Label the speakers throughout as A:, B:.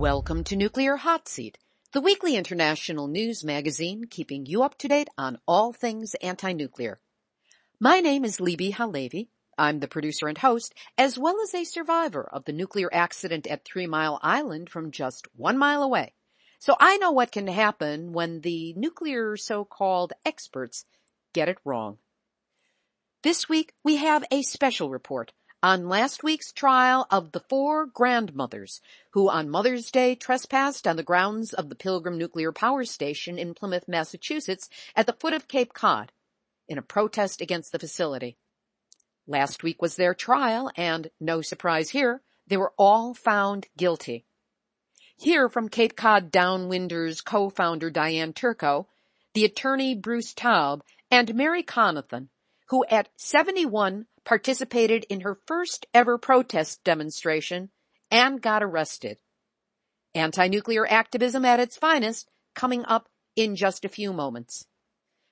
A: Welcome to Nuclear Hot Seat, the weekly international news magazine keeping you up to date on all things anti-nuclear. My name is Libby HaLevy. I'm the producer and host, as well as a survivor of the nuclear accident at Three Mile Island from just one mile away. So I know what can happen when the nuclear so-called experts get it wrong. This week we have a special report on last week's trial of the four grandmothers who on Mother's Day trespassed on the grounds of the Pilgrim Nuclear Power Station in Plymouth, Massachusetts at the foot of Cape Cod in a protest against the facility. Last week was their trial and no surprise here, they were all found guilty. Here from Cape Cod Downwinders co-founder Diane Turco, the attorney Bruce Taub, and Mary Conathan, who at 71 participated in her first ever protest demonstration and got arrested. Anti-nuclear activism at its finest coming up in just a few moments.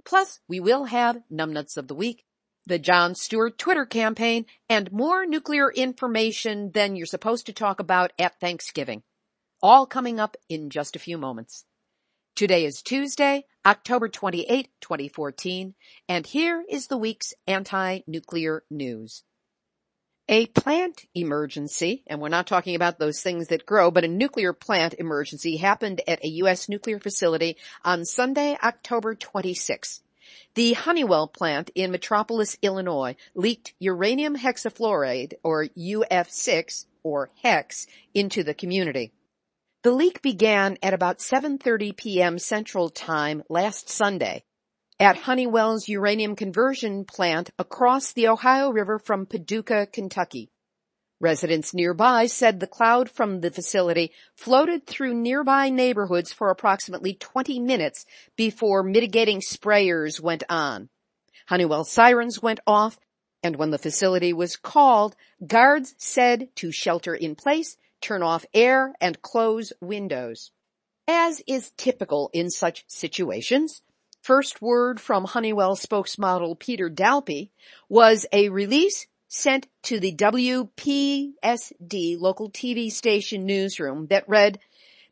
A: Plus, we will have numbnuts of the week, the Jon Stewart Twitter campaign, and more nuclear information than you're supposed to talk about at Thanksgiving. All coming up in just a few moments. Today is Tuesday, October 28, 2014, and here is the week's anti-nuclear news. A plant emergency, and we're not talking about those things that grow, but a nuclear plant emergency happened at a U.S. nuclear facility on Sunday, October 26. The Honeywell plant in Metropolis, Illinois leaked uranium hexafluoride, or UF6, or HEX, into the community. The leak began at about 7.30 p.m. Central Time last Sunday at Honeywell's uranium conversion plant across the Ohio River from Paducah, Kentucky. Residents nearby said the cloud from the facility floated through nearby neighborhoods for approximately 20 minutes before mitigating sprayers went on. Honeywell sirens went off, and when the facility was called, guards said to shelter in place turn off air, and close windows. As is typical in such situations, first word from Honeywell spokesmodel Peter Dalpe was a release sent to the WPSD local TV station newsroom that read,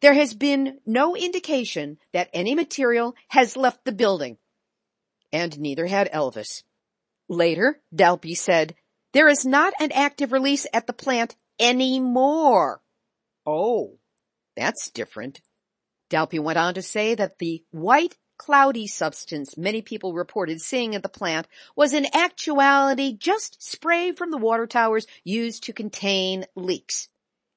A: there has been no indication that any material has left the building. And neither had Elvis. Later, Dalpe said, there is not an active release at the plant anymore. Oh, that's different. Dalpe went on to say that the white cloudy substance many people reported seeing at the plant was in actuality just spray from the water towers used to contain leaks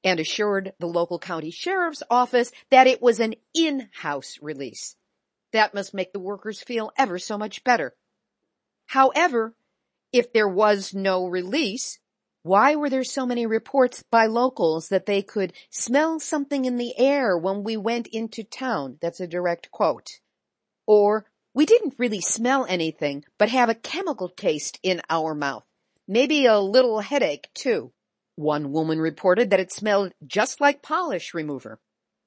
A: and assured the local county sheriff's office that it was an in-house release. That must make the workers feel ever so much better. However, if there was no release, why were there so many reports by locals that they could smell something in the air when we went into town? That's a direct quote. Or, we didn't really smell anything, but have a chemical taste in our mouth. Maybe a little headache too. One woman reported that it smelled just like polish remover.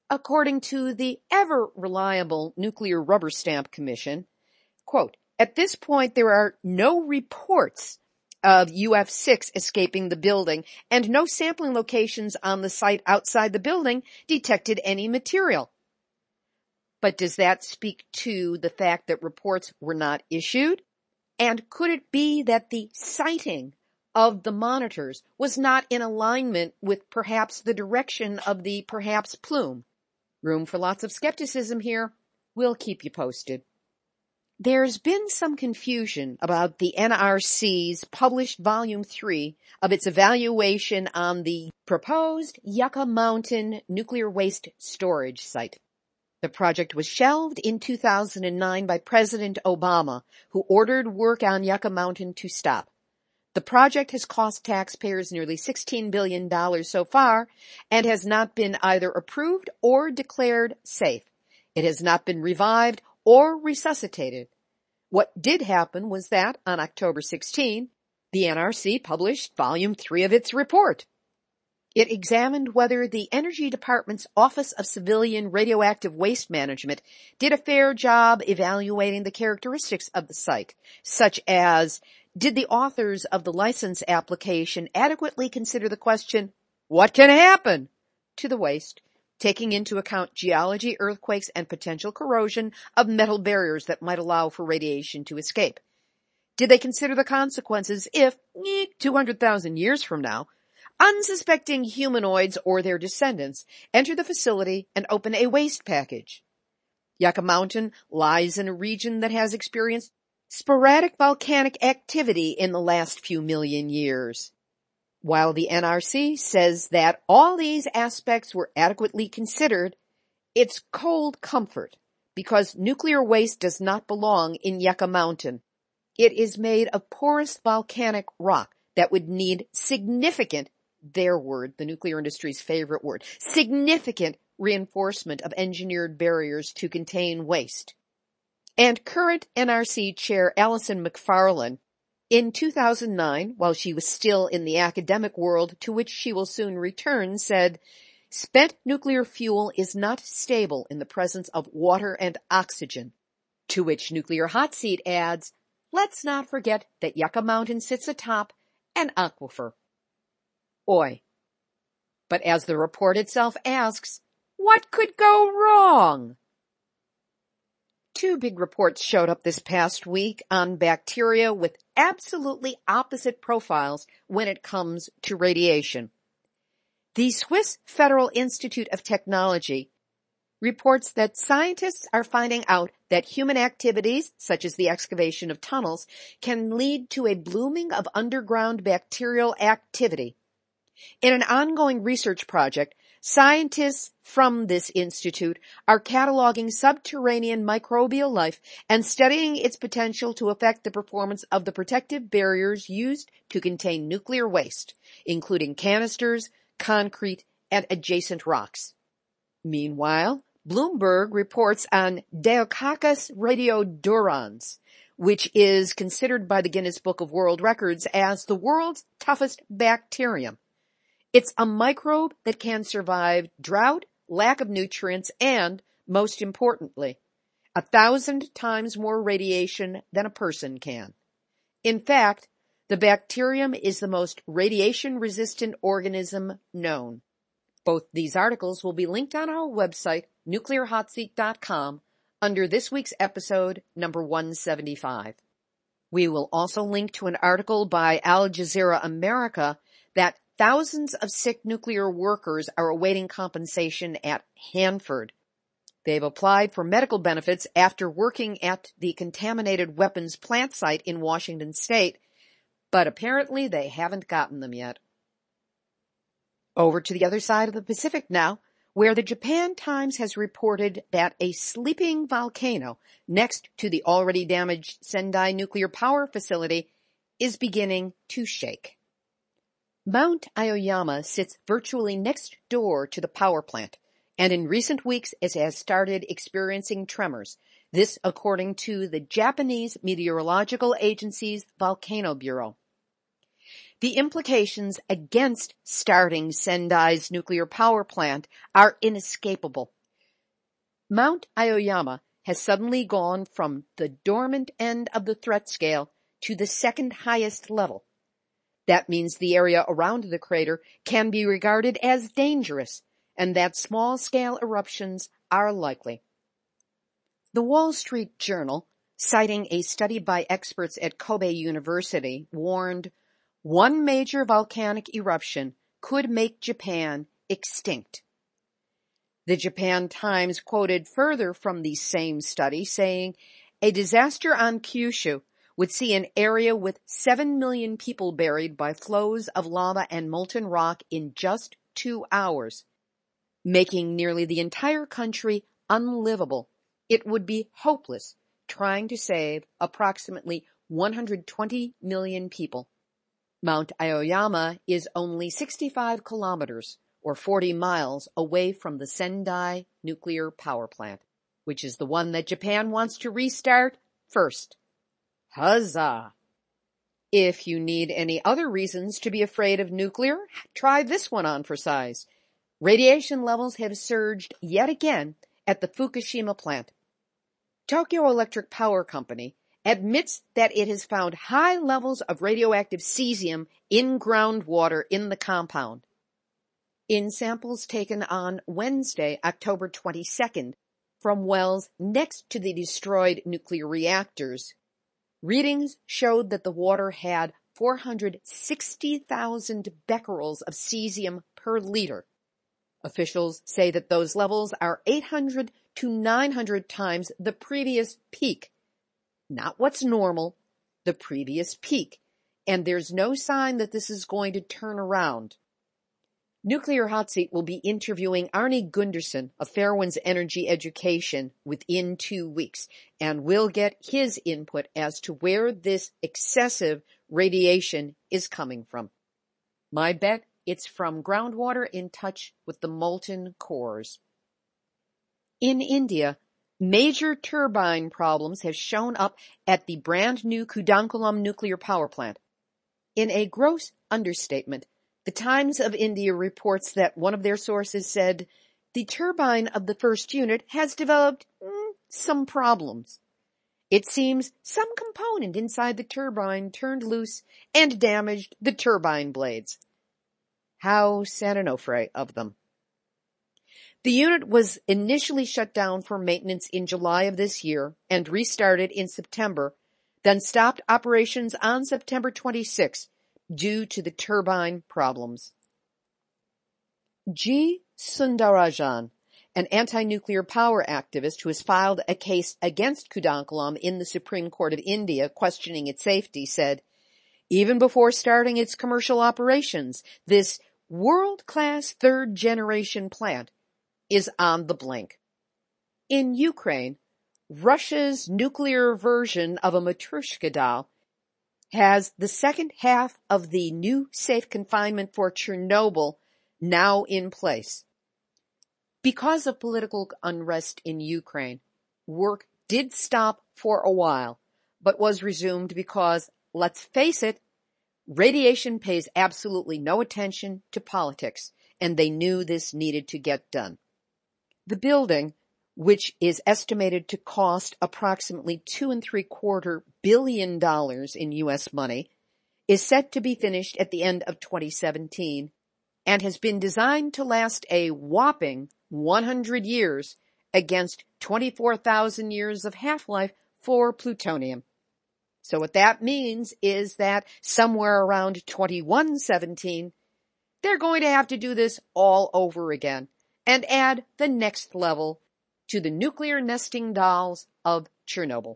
A: According to the ever reliable Nuclear Rubber Stamp Commission, quote, at this point there are no reports of UF6 escaping the building and no sampling locations on the site outside the building detected any material. But does that speak to the fact that reports were not issued? And could it be that the sighting of the monitors was not in alignment with perhaps the direction of the perhaps plume? Room for lots of skepticism here. We'll keep you posted. There's been some confusion about the NRC's published volume three of its evaluation on the proposed Yucca Mountain nuclear waste storage site. The project was shelved in 2009 by President Obama, who ordered work on Yucca Mountain to stop. The project has cost taxpayers nearly $16 billion so far and has not been either approved or declared safe. It has not been revived or resuscitated. What did happen was that on October 16, the NRC published volume 3 of its report. It examined whether the Energy Department's Office of Civilian Radioactive Waste Management did a fair job evaluating the characteristics of the site, such as did the authors of the license application adequately consider the question, what can happen to the waste, taking into account geology, earthquakes, and potential corrosion of metal barriers that might allow for radiation to escape? Did they consider the consequences if, eh, 200,000 years from now, unsuspecting humanoids or their descendants enter the facility and open a waste package? Yucca Mountain lies in a region that has experienced sporadic volcanic activity in the last few million years. While the NRC says that all these aspects were adequately considered, it's cold comfort because nuclear waste does not belong in Yucca Mountain. It is made of porous volcanic rock that would need significant, their word, the nuclear industry's favorite word, significant reinforcement of engineered barriers to contain waste. And current NRC Chair Allison Macfarlane, in 2009, while she was still in the academic world to which she will soon return, said, Spent nuclear fuel is not stable in the presence of water and oxygen. To which Nuclear Hot Seat adds, let's not forget that Yucca Mountain sits atop an aquifer. Oi. But as the report itself asks, what could go wrong? Two big reports showed up this past week on bacteria with absolutely opposite profiles when it comes to radiation. The Swiss Federal Institute of Technology reports that scientists are finding out that human activities, such as the excavation of tunnels, can lead to a blooming of underground bacterial activity. In an ongoing research project, Scientists from this institute are cataloging subterranean microbial life and studying its potential to affect the performance of the protective barriers used to contain nuclear waste, including canisters, concrete, and adjacent rocks. Meanwhile, Bloomberg reports on Deinococcus radiodurans, which is considered by the Guinness Book of World Records as the world's toughest bacterium. It's a microbe that can survive drought, lack of nutrients, and, most importantly, a thousand times more radiation than a person can. In fact, the bacterium is the most radiation resistant organism known. Both these articles will be linked on our website, nuclearhotseat.com, under this week's episode number 175. We will also link to an article by Al Jazeera America that Thousands of sick nuclear workers are awaiting compensation at Hanford. They've applied for medical benefits after working at the contaminated weapons plant site in Washington state, but apparently they haven't gotten them yet. Over to the other side of the Pacific now, where the Japan Times has reported that a sleeping volcano next to the already damaged Sendai nuclear power facility is beginning to shake. Mount Aoyama sits virtually next door to the power plant, and in recent weeks it has started experiencing tremors. This according to the Japanese Meteorological Agency's Volcano Bureau. The implications against starting Sendai's nuclear power plant are inescapable. Mount Aoyama has suddenly gone from the dormant end of the threat scale to the second highest level that means the area around the crater can be regarded as dangerous and that small-scale eruptions are likely. The Wall Street Journal, citing a study by experts at Kobe University, warned one major volcanic eruption could make Japan extinct. The Japan Times quoted further from the same study saying, a disaster on Kyushu would see an area with 7 million people buried by flows of lava and molten rock in just two hours, making nearly the entire country unlivable. It would be hopeless trying to save approximately 120 million people. Mount Aoyama is only 65 kilometers or 40 miles away from the Sendai nuclear power plant, which is the one that Japan wants to restart first. Huzzah! If you need any other reasons to be afraid of nuclear, try this one on for size. Radiation levels have surged yet again at the Fukushima plant. Tokyo Electric Power Company admits that it has found high levels of radioactive cesium in groundwater in the compound. In samples taken on Wednesday, October 22nd, from wells next to the destroyed nuclear reactors, Readings showed that the water had 460,000 becquerels of cesium per liter. Officials say that those levels are 800 to 900 times the previous peak. Not what's normal, the previous peak. And there's no sign that this is going to turn around. Nuclear Hot Seat will be interviewing Arnie Gundersen of Fairewinds Energy Education within two weeks, and we'll get his input as to where this excessive radiation is coming from. My bet it's from groundwater in touch with the molten cores. In India, major turbine problems have shown up at the brand new Kudankulam nuclear power plant. In a gross understatement, the Times of India reports that one of their sources said the turbine of the first unit has developed mm, some problems. It seems some component inside the turbine turned loose and damaged the turbine blades. How Onofre of them. The unit was initially shut down for maintenance in July of this year and restarted in September, then stopped operations on September 26 due to the turbine problems. G. Sundarajan, an anti-nuclear power activist who has filed a case against Kudankulam in the Supreme Court of India questioning its safety, said, even before starting its commercial operations, this world-class third-generation plant is on the blink. In Ukraine, Russia's nuclear version of a Matryoshka doll has the second half of the new safe confinement for Chernobyl now in place. Because of political unrest in Ukraine, work did stop for a while, but was resumed because, let's face it, radiation pays absolutely no attention to politics, and they knew this needed to get done. The building, which is estimated to cost approximately two and three quarter billion dollars in U.S. money, is set to be finished at the end of 2017 and has been designed to last a whopping 100 years against 24,000 years of half-life for plutonium. So what that means is that somewhere around 2117, they're going to have to do this all over again and add the next level to the nuclear nesting dolls of Chernobyl.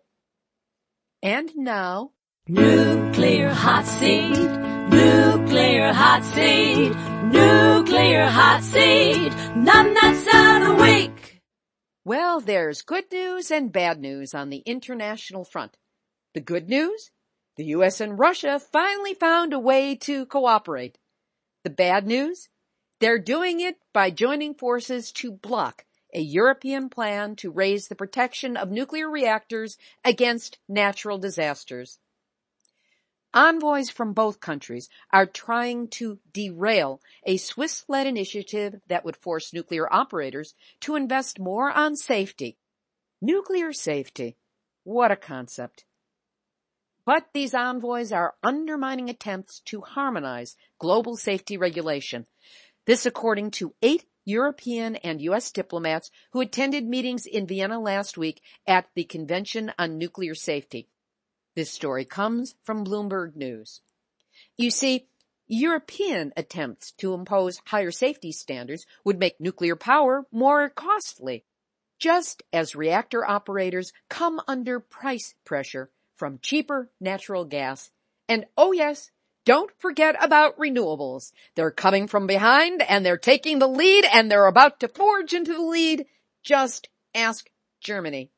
A: And now,
B: Nuclear hot seat, nuclear hot seat, nuclear hot seat, numbnuts of the week.
A: Well, there's good news and bad news on the international front. The good news? The US and Russia finally found a way to cooperate. The bad news? They're doing it by joining forces to block a European plan to raise the protection of nuclear reactors against natural disasters. Envoys from both countries are trying to derail a Swiss-led initiative that would force nuclear operators to invest more on safety. Nuclear safety. What a concept. But these envoys are undermining attempts to harmonize global safety regulation. This according to eight European and U.S. diplomats who attended meetings in Vienna last week at the Convention on Nuclear Safety. This story comes from Bloomberg News. You see, European attempts to impose higher safety standards would make nuclear power more costly, just as reactor operators come under price pressure from cheaper natural gas. And oh yes, don't forget about renewables. They're coming from behind and they're taking the lead and they're about to forge into the lead. Just ask Germany.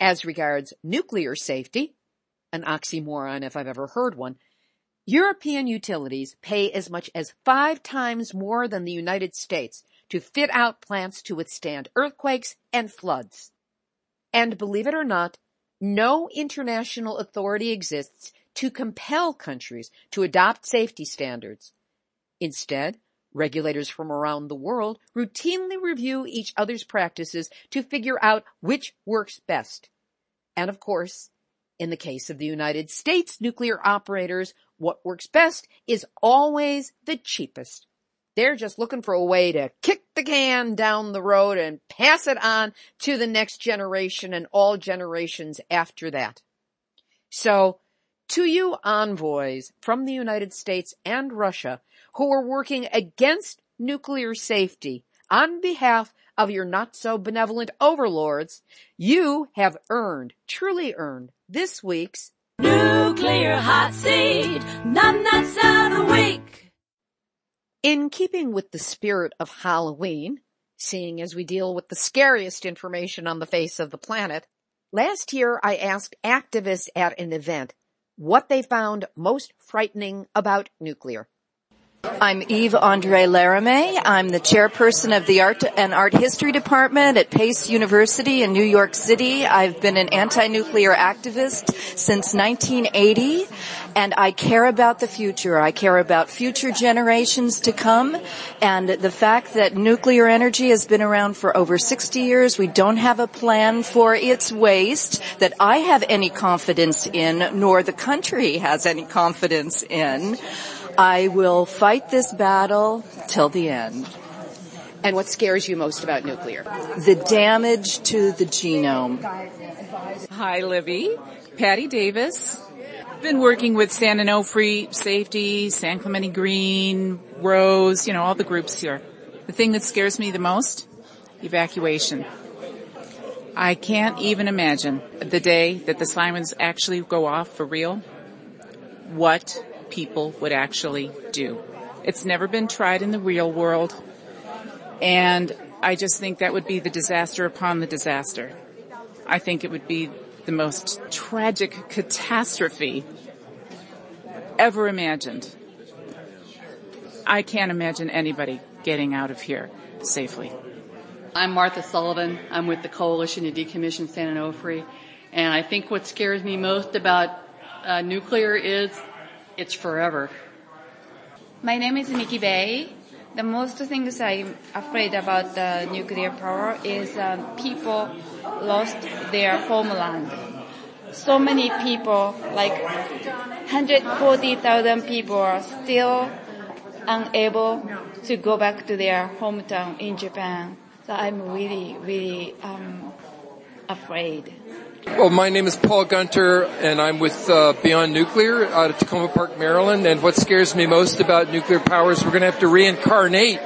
A: As regards nuclear safety, an oxymoron if I've ever heard one, European utilities pay as much as five times more than the United States to fit out plants to withstand earthquakes and floods. And believe it or not, no international authority exists to compel countries to adopt safety standards. Instead, regulators from around the world routinely review each other's practices to figure out which works best. And of course, in the case of the United States nuclear operators, what works best is always the cheapest. They're just looking for a way to kick the can down the road and pass it on to the next generation and all generations after that. So, to you envoys from the United States and Russia who are working against nuclear safety on behalf of your not so benevolent overlords, you have earned, truly earned, this week's
B: Nuclear Hot Seat Numbnuts of the Week.
A: In keeping with the spirit of Halloween, seeing as we deal with the scariest information on the face of the planet, last year I asked activists at an event what they found most frightening about nuclear.
C: I'm Eve Andrée Laramée. I'm the chairperson of the Art and Art History Department at Pace University in New York City. I've been an anti-nuclear activist since 1980 and I care about the future. I care about future generations to come and the fact that nuclear energy has been around for over 60 years. We don't have a plan for its waste that I have any confidence in, nor the country has any confidence in. I will fight this battle till the end.
A: And what scares you most about nuclear?
C: The damage to the genome.
D: Hi, Libby. Patty Davis. Been working with San Onofre Safety, San Clemente Green, Rose, you know, all the groups here. The thing that scares me the most? Evacuation. I can't even imagine the day that the sirens actually go off for real. What people would actually do. It's never been tried in the real world. And I just think that would be the disaster upon the disaster. I think it would be the most tragic catastrophe ever imagined. I can't imagine anybody getting out of here safely.
E: I'm Martha Sullivan. I'm with the Coalition to Decommission San Onofre. And I think what scares me most about uh, nuclear is it's forever.
F: My name is Nikki Bay. The most things I'm afraid about the nuclear power is uh, people lost their homeland. So many people, like 140,000 people are still unable to go back to their hometown in Japan. So I'm really, really um, afraid.
G: Well, my name is Paul Gunter, and I'm with uh, Beyond Nuclear out of Takoma Park, Maryland. And what scares me most about nuclear power is we're going to have to reincarnate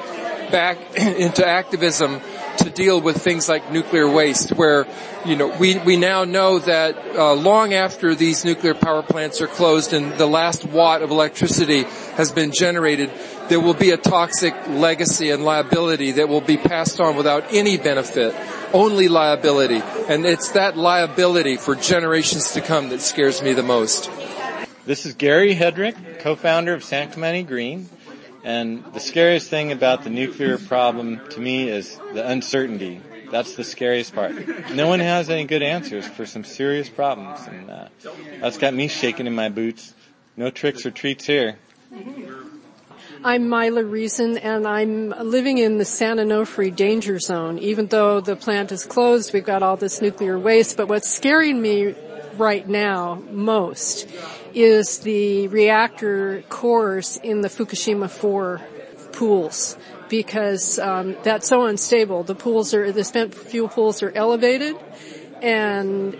G: back into activism to deal with things like nuclear waste, where you know we we now know that uh, long after these nuclear power plants are closed and the last watt of electricity has been generated, there will be a toxic legacy and liability that will be passed on without any benefit, only liability. And it's that liability for generations to come that scares me the most.
H: This is Gary Hedrick, co-founder of San Clemente Green. And the scariest thing about the nuclear problem to me is the uncertainty. That's the scariest part. No one has any good answers for some serious problems, and uh, that's got me shaking in my boots. No tricks or treats here.
I: I'm Myla Reson, and I'm living in the San Onofre danger zone. Even though the plant is closed, we've got all this nuclear waste. But what's scaring me right now most is the reactor cores in the Fukushima 4 pools because um, that's so unstable. The pools are the spent fuel pools are elevated, and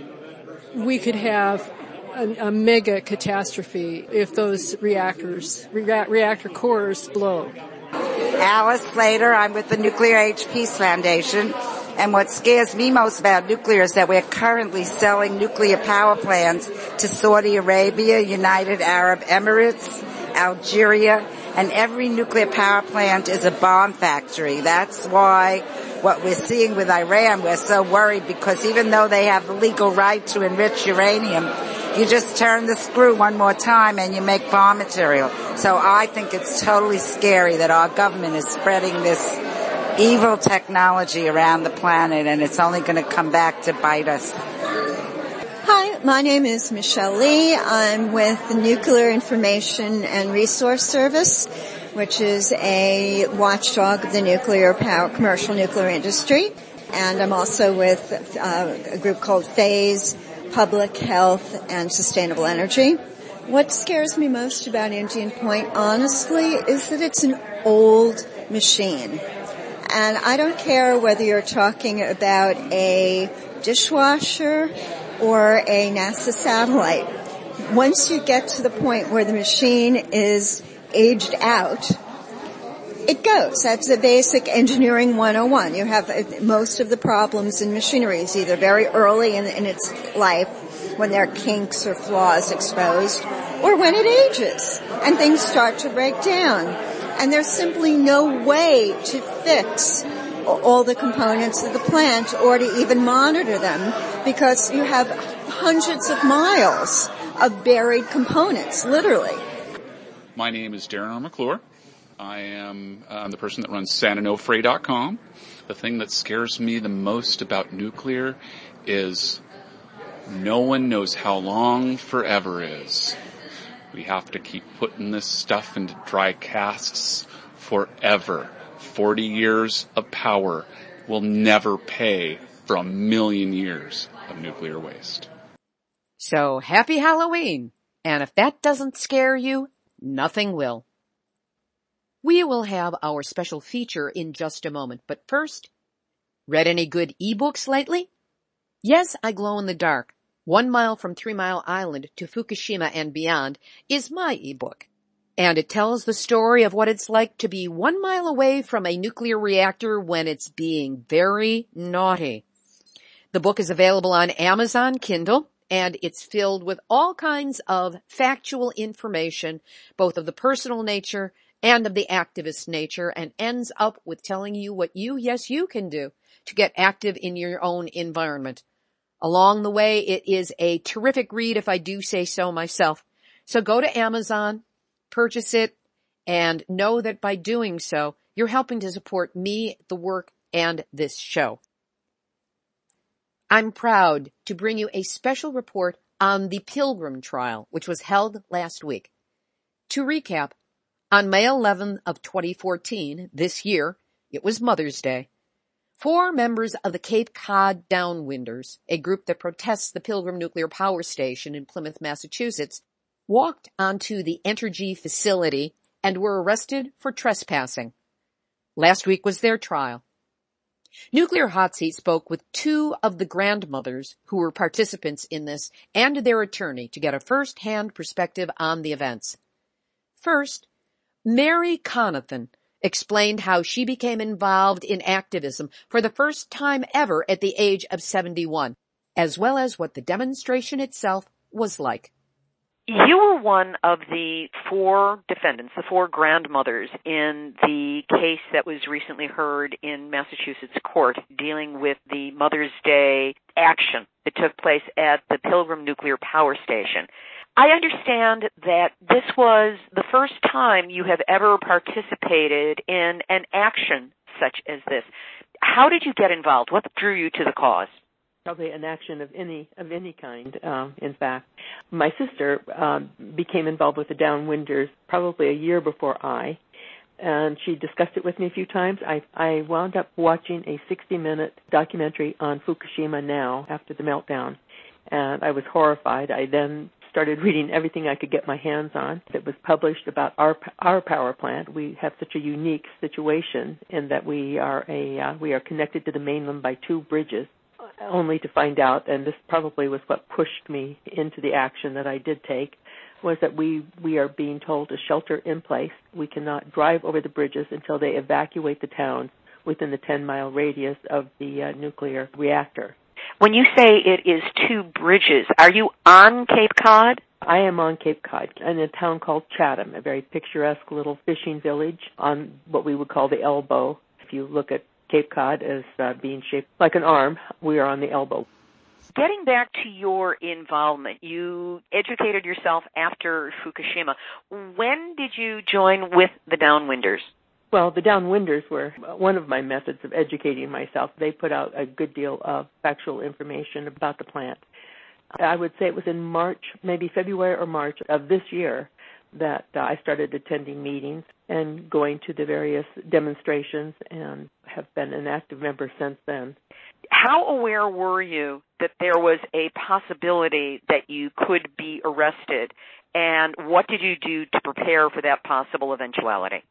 I: we could have a, a mega catastrophe if those reactors, rea- reactor cores blow.
J: Alice Slater, I'm with the Nuclear Age Peace Foundation. And what scares me most about nuclear is that we're currently selling nuclear power plants to Saudi Arabia, United Arab Emirates, Algeria, and every nuclear power plant is a bomb factory. That's why what we're seeing with Iran, we're so worried because even though they have the legal right to enrich uranium, You just turn the screw one more time and you make bomb material. So I think it's totally scary that our government is spreading this evil technology around the planet and it's only going to come back to bite us.
K: Hi, my name is Michelle Lee. I'm with the Nuclear Information and Resource Service, which is a watchdog of the nuclear power, commercial nuclear industry. And I'm also with uh, a group called PHASE, public health and sustainable energy. What scares me most about Indian Point, honestly, is that it's an old machine. And I don't care whether you're talking about a dishwasher or a NASA satellite. Once you get to the point where the machine is aged out, it goes. That's the basic engineering 101. You have uh, most of the problems in machinery is either very early in, in its life when there are kinks or flaws exposed or when it ages and things start to break down. And there's simply no way to fix all the components of the plant or to even monitor them because you have hundreds of miles of buried components, literally.
L: My name is Darren R. McClure. I am uh, the person that runs SanOnofre.com. The thing that scares me the most about nuclear is no one knows how long forever is. We have to keep putting this stuff into dry casks forever. 40 years of power will never pay for a million years of nuclear waste.
A: So happy Halloween! And if that doesn't scare you, nothing will. We will have our special feature in just a moment, but first, read any good ebooks lately? Yes, I glow in the dark. One mile from Three Mile Island to Fukushima and beyond is my ebook. And it tells the story of what it's like to be one mile away from a nuclear reactor when it's being very naughty. The book is available on Amazon Kindle and it's filled with all kinds of factual information, both of the personal nature and of the activist nature and ends up with telling you what you, yes, you can do to get active in your own environment. Along the way, it is a terrific read if I do say so myself. So go to Amazon, purchase it, and know that by doing so, you're helping to support me, the work, and this show. I'm proud to bring you a special report on the Pilgrim trial, which was held last week. To recap, on May 11th of 2014, this year, it was Mother's Day. Four members of the Cape Cod Downwinders, a group that protests the Pilgrim Nuclear Power Station in Plymouth, Massachusetts, walked onto the Entergy facility and were arrested for trespassing. Last week was their trial. Nuclear Hot Seat spoke with two of the grandmothers who were participants in this and their attorney to get a first-hand perspective on the events. First, Mary Conathan explained how she became involved in activism for the first time ever at the age of 71, as well as what the demonstration itself was like.
M: You were one of the four defendants, the four grandmothers in the case that was recently heard in Massachusetts court dealing with the Mother's Day action that took place at the Pilgrim Nuclear Power Station. I understand that this was the first time you have ever participated in an action such as this. How did you get involved? What drew you to the cause?
N: Probably an action of any of any kind. Um, in fact, my sister um, became involved with the Downwinders probably a year before I, and she discussed it with me a few times. I I wound up watching a 60-minute documentary on Fukushima now after the meltdown, and I was horrified. I then started reading everything I could get my hands on that was published about our our power plant. We have such a unique situation in that we are a uh, we are connected to the mainland by two bridges. Only to find out, and this probably was what pushed me into the action that I did take, was that we we are being told to shelter in place. We cannot drive over the bridges until they evacuate the towns within the 10 mile radius of the uh, nuclear reactor.
M: When you say it is two bridges, are you on Cape Cod?
N: I am on Cape Cod in a town called Chatham, a very picturesque little fishing village on what we would call the elbow. If you look at Cape Cod as uh, being shaped like an arm, we are on the elbow.
M: Getting back to your involvement, you educated yourself after Fukushima. When did you join with the Downwinders?
N: Well, the Downwinders were one of my methods of educating myself. They put out a good deal of factual information about the plant. I would say it was in March, maybe February or March of this year that uh, I started attending meetings and going to the various demonstrations and have been an active member since then.
M: How aware were you that there was a possibility that you could be arrested and what did you do to prepare for that possible eventuality?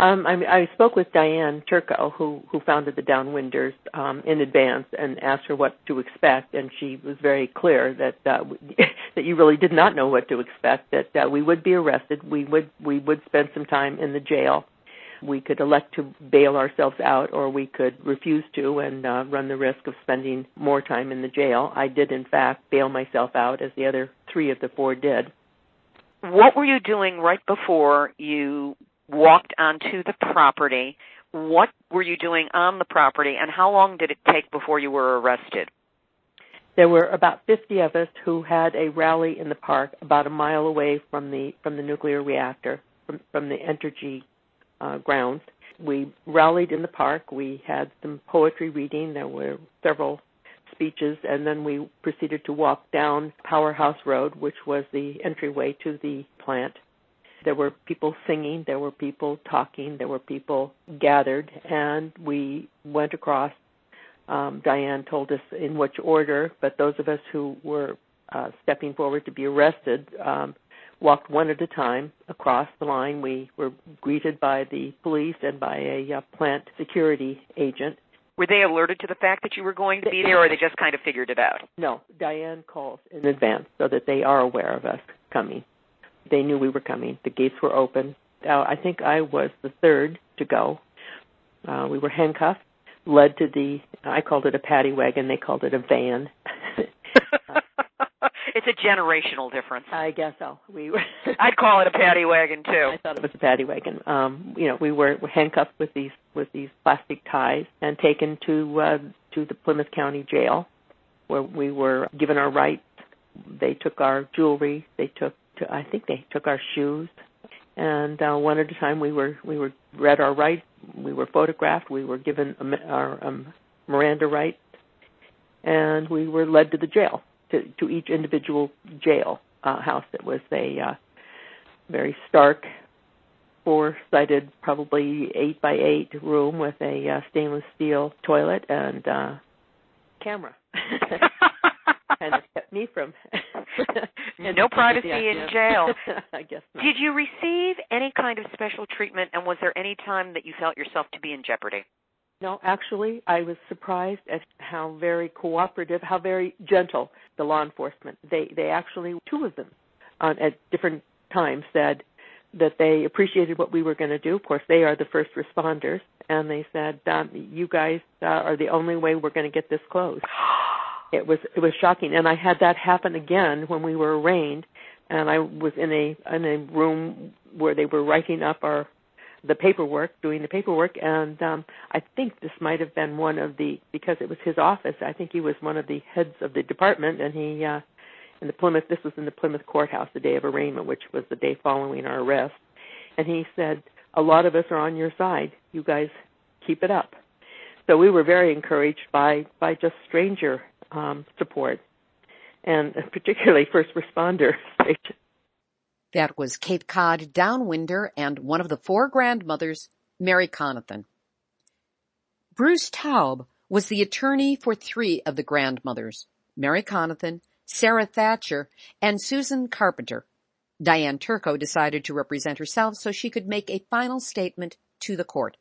N: Um, I, I spoke with Diane Turco, who who founded the Downwinders, um, in advance, and asked her what to expect, and she was very clear that uh, that you really did not know what to expect. That uh, we would be arrested, we would we would spend some time in the jail, we could elect to bail ourselves out, or we could refuse to and uh, run the risk of spending more time in the jail. I did, in fact, bail myself out, as the other three of the four did.
M: What were you doing right before you walked onto the property. What were you doing on the property and how long did it take before you were arrested?
N: There were about 50 of us who had a rally in the park about a mile away from the from the nuclear reactor from from the Entergy uh, grounds. We rallied in the park. We had some poetry reading. There were several speeches, and then we proceeded to walk down Powerhouse Road, which was the entryway to the plant. There were people singing, there were people talking, there were people gathered, and we went across. Um, Diane told us in which order, but those of us who were uh, stepping forward to be arrested um, walked one at a time across the line. We were greeted by the police and by a uh, plant security agent.
M: Were they alerted to the fact that you were going to be there, or they just kind of figured it out?
N: No, Diane calls in advance so that they are aware of us coming. They knew we were coming. The gates were open. Uh, I think I was the third to go. Uh, we were handcuffed, led to the, I called it a paddy wagon, they called it a van.
M: it's a generational difference.
N: I guess so. We were
M: I'd call it a paddy wagon too.
N: I thought it was a paddy wagon. Um, you know, we were, were handcuffed with these with these plastic ties and taken to uh to the Plymouth County Jail where we were given our rights. They took our jewelry, they took to, I think they took our shoes, and uh, one at a time we were we were read our rights, we were photographed, we were given our um, Miranda rights, and we were led to the jail to to each individual jail uh, house. It was a uh, very stark, four-sided, probably eight by eight room with a uh, stainless steel toilet and uh, camera. kind of kept me from
M: no privacy in jail.
N: I guess. Not.
M: Did you receive any kind of special treatment, and was there any time that you felt yourself to be in jeopardy?
N: No, actually, I was surprised at how very cooperative, how very gentle the law enforcement. They they actually two of them uh, at different times said that they appreciated what we were going to do. Of course, they are the first responders, and they said, um, "You guys uh, are the only way we're going to get this closed." it was it was shocking. And i had that happen again when we were arraigned. And i was in a in a room where they were writing up our the paperwork doing the paperwork. And um i think this might have been one of the because it was his office i think he was one of the heads of the department. And he uh in the plymouth this was in the plymouth courthouse the day of arraignment which was the day following our arrest. And he said a lot of us are on your side. You guys keep it up. So we were very encouraged by by just stranger um, support, and particularly first responder
A: That was Cape Cod downwinder and one of the four grandmothers, Mary Conathan. Bruce Taub was the attorney for three of the grandmothers, Mary Conathan, Sarah Thatcher, and Susan Carpenter. Diane Turco decided to represent herself so she could make a final statement to the court.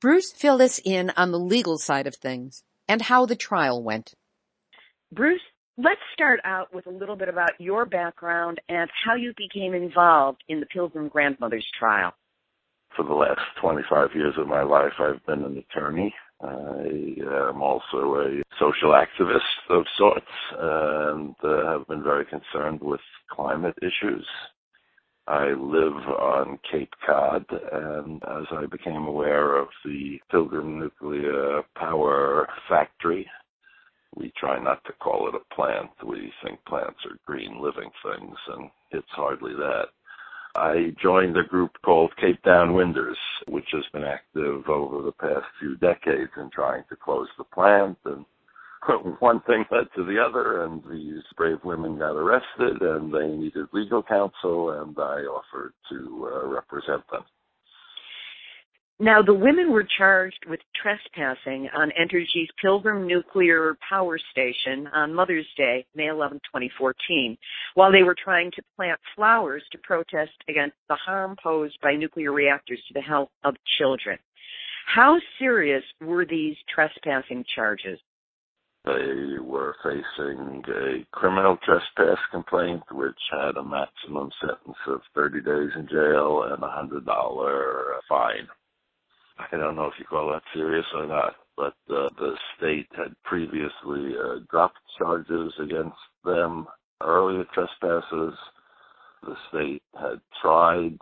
A: Bruce filled us in on the legal side of things and how the trial went.
M: Bruce, let's start out with a little bit about your background and how you became involved in the Pilgrim Grandmothers trial.
O: For the last 25 years of my life, I've been an attorney. I am also a social activist of sorts and uh, have been very concerned with climate issues. I live on Cape Cod, and as I became aware of the Pilgrim Nuclear Power Factory, we try not to call it a plant. We think plants are green living things, and it's hardly that. I joined a group called Cape Downwinders, which has been active over the past few decades in trying to close the plant. And one thing led to the other, and these brave women got arrested, and they needed legal counsel, and I offered to uh, represent them.
M: Now, the women were charged with trespassing on Entergy's Pilgrim Nuclear Power Station on Mother's Day, May 11, 2014, while they were trying to plant flowers to protest against the harm posed by nuclear reactors to the health of children. How serious were these trespassing charges?
O: They were facing a criminal trespass complaint, which had a maximum sentence of 30 days in jail and a $100 fine. I don't know if you call that serious or not, but uh, the state had previously uh, dropped charges against them, earlier trespasses. The state had tried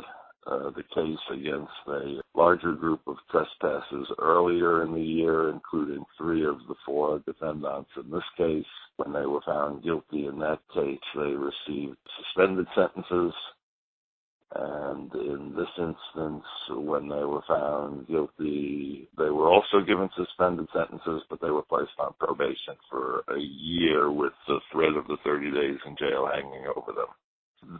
O: uh, the case against a larger group of trespassers earlier in the year, including three of the four defendants in this case. When they were found guilty in that case, they received suspended sentences and in this instance, when they were found guilty, they were also given suspended sentences, but they were placed on probation for a year with the threat of the 30 days in jail hanging over them.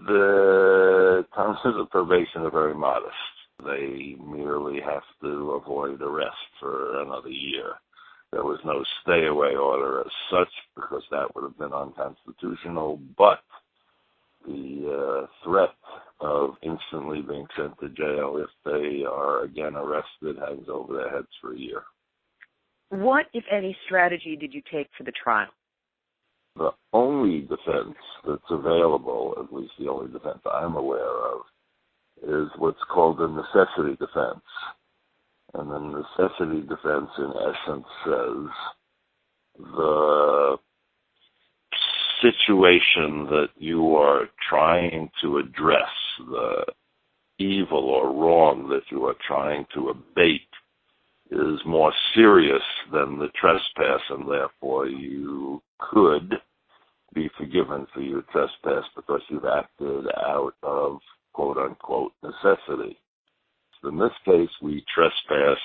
O: The terms of probation are very modest. They merely have to avoid arrest for another year. There was no stay away order as such because that would have been unconstitutional, but the uh, threat of instantly being sent to jail if they are again arrested hangs over their heads for a year.
M: What, if any, strategy did you take for the trial?
O: The only defense that's available, at least the only defense I'm aware of, is what's called the necessity defense. And the necessity defense, in essence, says the situation that you are trying to address, the evil or wrong that you are trying to abate, is more serious than the trespass, and therefore you could be forgiven for your trespass because you've acted out of quote unquote necessity. In this case, we trespassed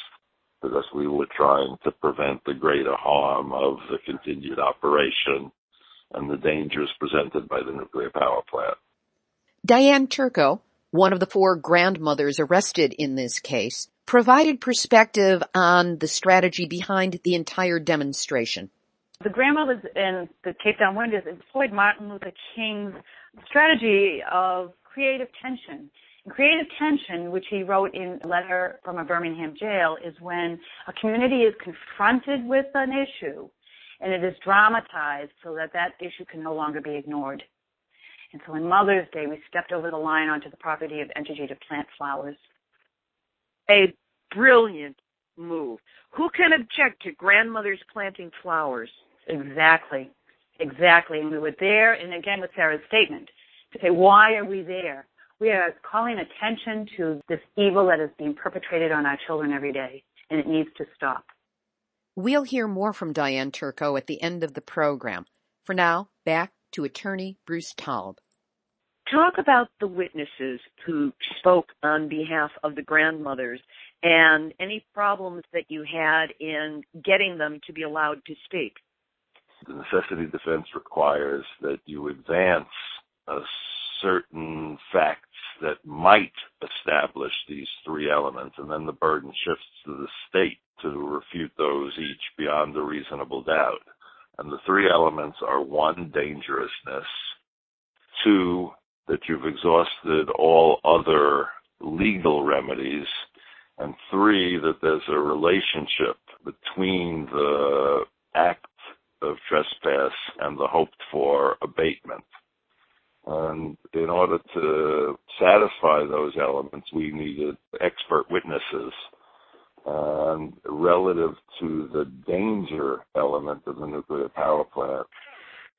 O: because we were trying to prevent the greater harm of the continued operation and the dangers presented by the nuclear power plant.
A: Diane Turco, one of the four grandmothers arrested in this case, provided perspective on the strategy behind the entire demonstration.
P: The grandmothers in the Cape Downwinders employed Martin Luther King's strategy of creative tension. And creative tension, which he wrote in a letter from a Birmingham jail, is when a community is confronted with an issue and it is dramatized so that that issue can no longer be ignored. And so on Mother's Day, we stepped over the line onto the property of Entergy to plant flowers.
M: A brilliant move. Who can object to grandmothers planting flowers?
P: Exactly. Exactly. And we were there, and again with Sarah's statement, to say, why are we there? We are calling attention to this evil that is being perpetrated on our children every day, and it needs to stop.
A: We'll hear more from Diane Turco at the end of the program. For now, back to attorney Bruce Taub.
M: Talk about the witnesses who spoke on behalf of the grandmothers and any problems that you had in getting them to be allowed to speak.
O: The necessity defense requires that you advance certain facts that might establish these three elements, and then the burden shifts to the state to refute those each beyond a reasonable doubt. And the three elements are one, dangerousness, two, that you've exhausted all other legal remedies, and three, that there's a relationship between the act of trespass and the hoped for abatement. And in order to satisfy those elements, we needed expert witnesses. And relative to the danger element of the nuclear power plant,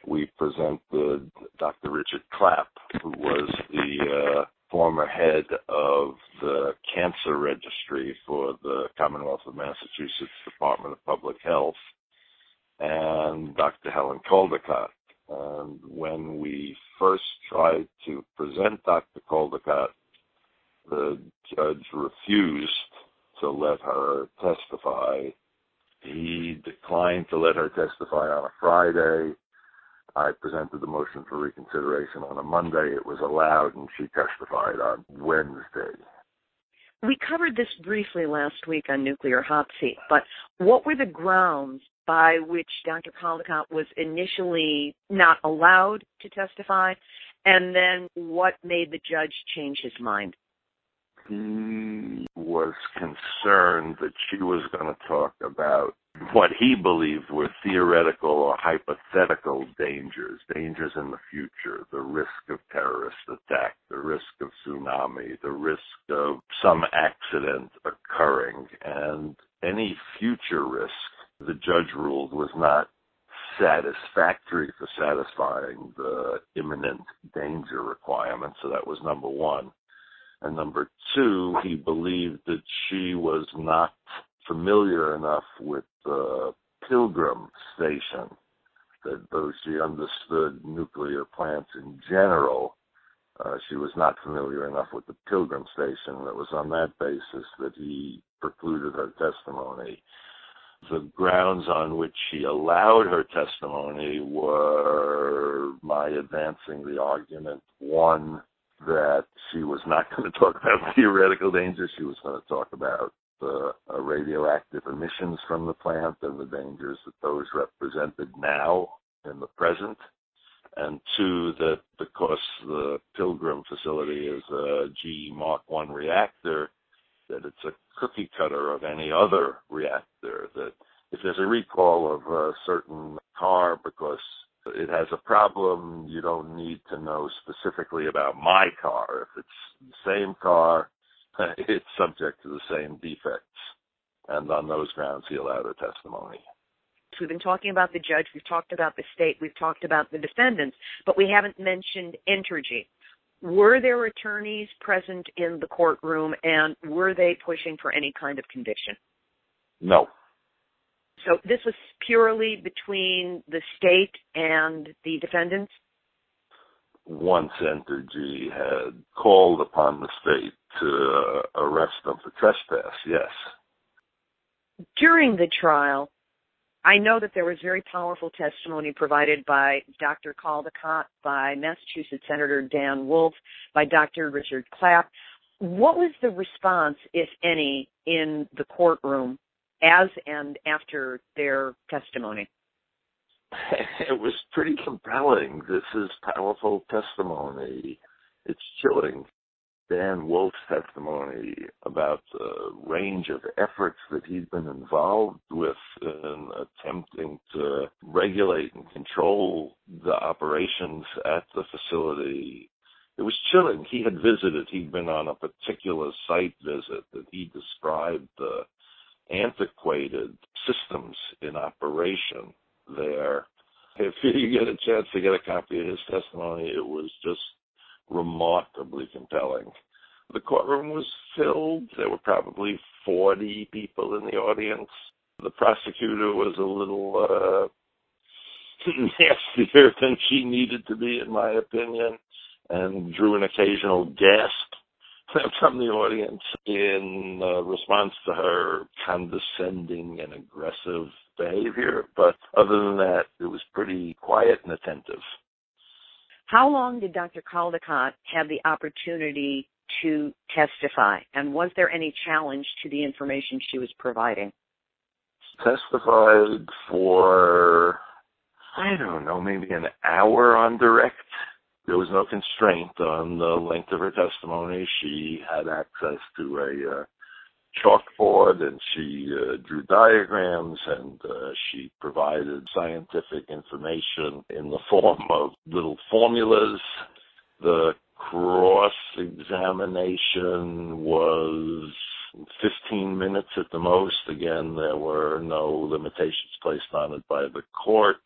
O: we presented Dr. Richard Clapp, who was the uh, former head of the cancer registry for the Commonwealth of Massachusetts Department of Public Health and Dr. Helen Caldicott. And when we first tried to present Dr. Caldicott, the judge refused to let her testify. He declined to let her testify on a Friday. I presented the motion for reconsideration on a Monday. It was allowed and she testified on Wednesday.
M: We covered this briefly last week on Nuclear Hot Seat, but what were the grounds by which Dr. Caldicott was initially not allowed to testify, and then what made the judge change his mind?
O: He was concerned that she was going to talk about what he believed were theoretical or hypothetical dangers, dangers in the future, the risk of terrorist attack, the risk of tsunami, the risk of some accident occurring, and any future risk, the judge ruled, was not satisfactory for satisfying the imminent danger requirement. So that was number one. And number two, he believed that she was not familiar enough with the Pilgrim station that though she understood nuclear plants in general, uh, she was not familiar enough with the Pilgrim station. That was on that basis that he precluded her testimony. The grounds on which he allowed her testimony were my advancing the argument, one, that she was not going to talk about theoretical dangers. She was going to talk about uh, radioactive emissions from the plant and the dangers that those represented now in the present. And two, that because the Pilgrim facility is a GE Mark I reactor, that it's a cookie cutter of any other reactor. That if there's a recall of a certain car because it has a problem, you don't need to know specifically about my car. If it's the same car, it's subject to the same defects. And on those grounds, he allowed a testimony.
M: We've been talking about the judge, we've talked about the state, we've talked about the defendants, but we haven't mentioned Entergy. Were there attorneys present in the courtroom and were they pushing for any kind of conviction?
O: No.
M: So this was purely between the state and the defendants?
O: Once Entergy had called upon the state to uh, arrest them for trespass, yes.
M: During the trial, I know that there was very powerful testimony provided by Dr. Caldicott, by Massachusetts Senator Dan Wolf, by Dr. Richard Clapp. What was the response, if any, in the courtroom as and after their testimony?
O: It was pretty compelling. This is powerful testimony. It's chilling. Dan Wolf's testimony about the range of efforts that he's been involved with in attempting to regulate and control the operations at the facility. It was chilling. He had visited, he'd been on a particular site visit that he described the antiquated systems in operation there. If you get a chance to get a copy of his testimony, it was just remarkably compelling. The courtroom was filled. There were probably 40 people in the audience. The prosecutor was a little uh, nastier than she needed to be, in my opinion, and drew an occasional gasp from the audience in uh, response to her condescending and aggressive behavior. But other than that, it was pretty quiet and attentive.
M: How long did Dr. Caldicott have the opportunity to testify? And was there any challenge to the information she was providing?
O: Testified for, I don't know, maybe an hour on direct. There was no constraint on the length of her testimony. She had access to a uh, chalkboard and she uh, drew diagrams and uh, she provided scientific information in the form of little formulas. The cross examination was 15 minutes at the most. Again, there were no limitations placed on it by the court.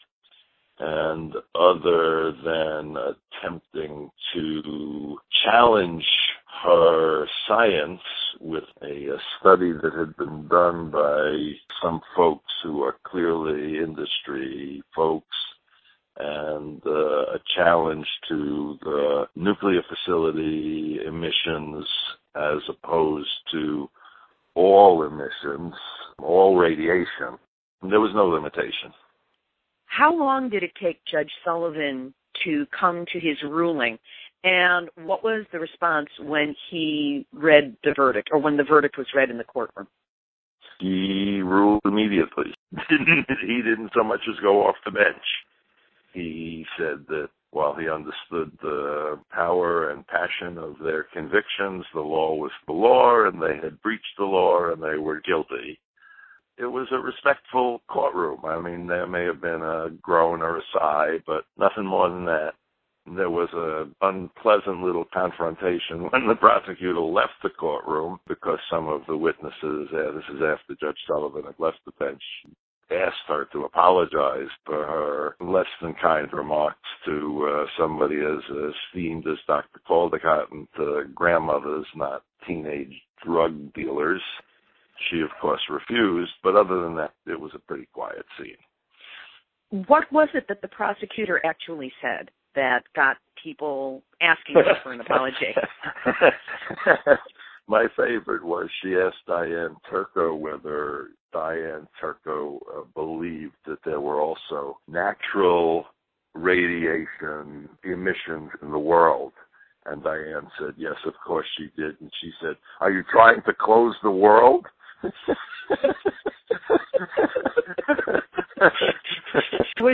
O: And other than attempting to challenge her science with a, a, study that had been done by some folks who are clearly industry folks and uh, a challenge to the nuclear facility emissions as opposed to all emissions, all radiation. There was no limitation.
M: How long did it take Judge Sullivan to come to his ruling? And what was the response when he read the verdict or when the verdict was read in the courtroom?
O: He ruled immediately. he didn't so much as go off the bench. He said that while he understood the power and passion of their convictions, the law was the law and they had breached the law and they were guilty. It was a respectful courtroom. I mean, there may have been a groan or a sigh, but nothing more than that there was a unpleasant little confrontation when the prosecutor left the courtroom because some of the witnesses, uh, this is after Judge Sullivan had left the bench, asked her to apologize for her less than kind remarks to uh, somebody as esteemed as Dr. Caldicott and to grandmothers, not teenage drug dealers. She, of course, refused, but other than that, it was a pretty quiet scene.
M: What was it that the prosecutor actually said? that got people asking for an apology?
O: My favorite was she asked Diane Turco whether Diane Turco uh, believed that there were also natural radiation emissions in the world. And Diane said, yes, of course she did. And she said, are you trying to close the world?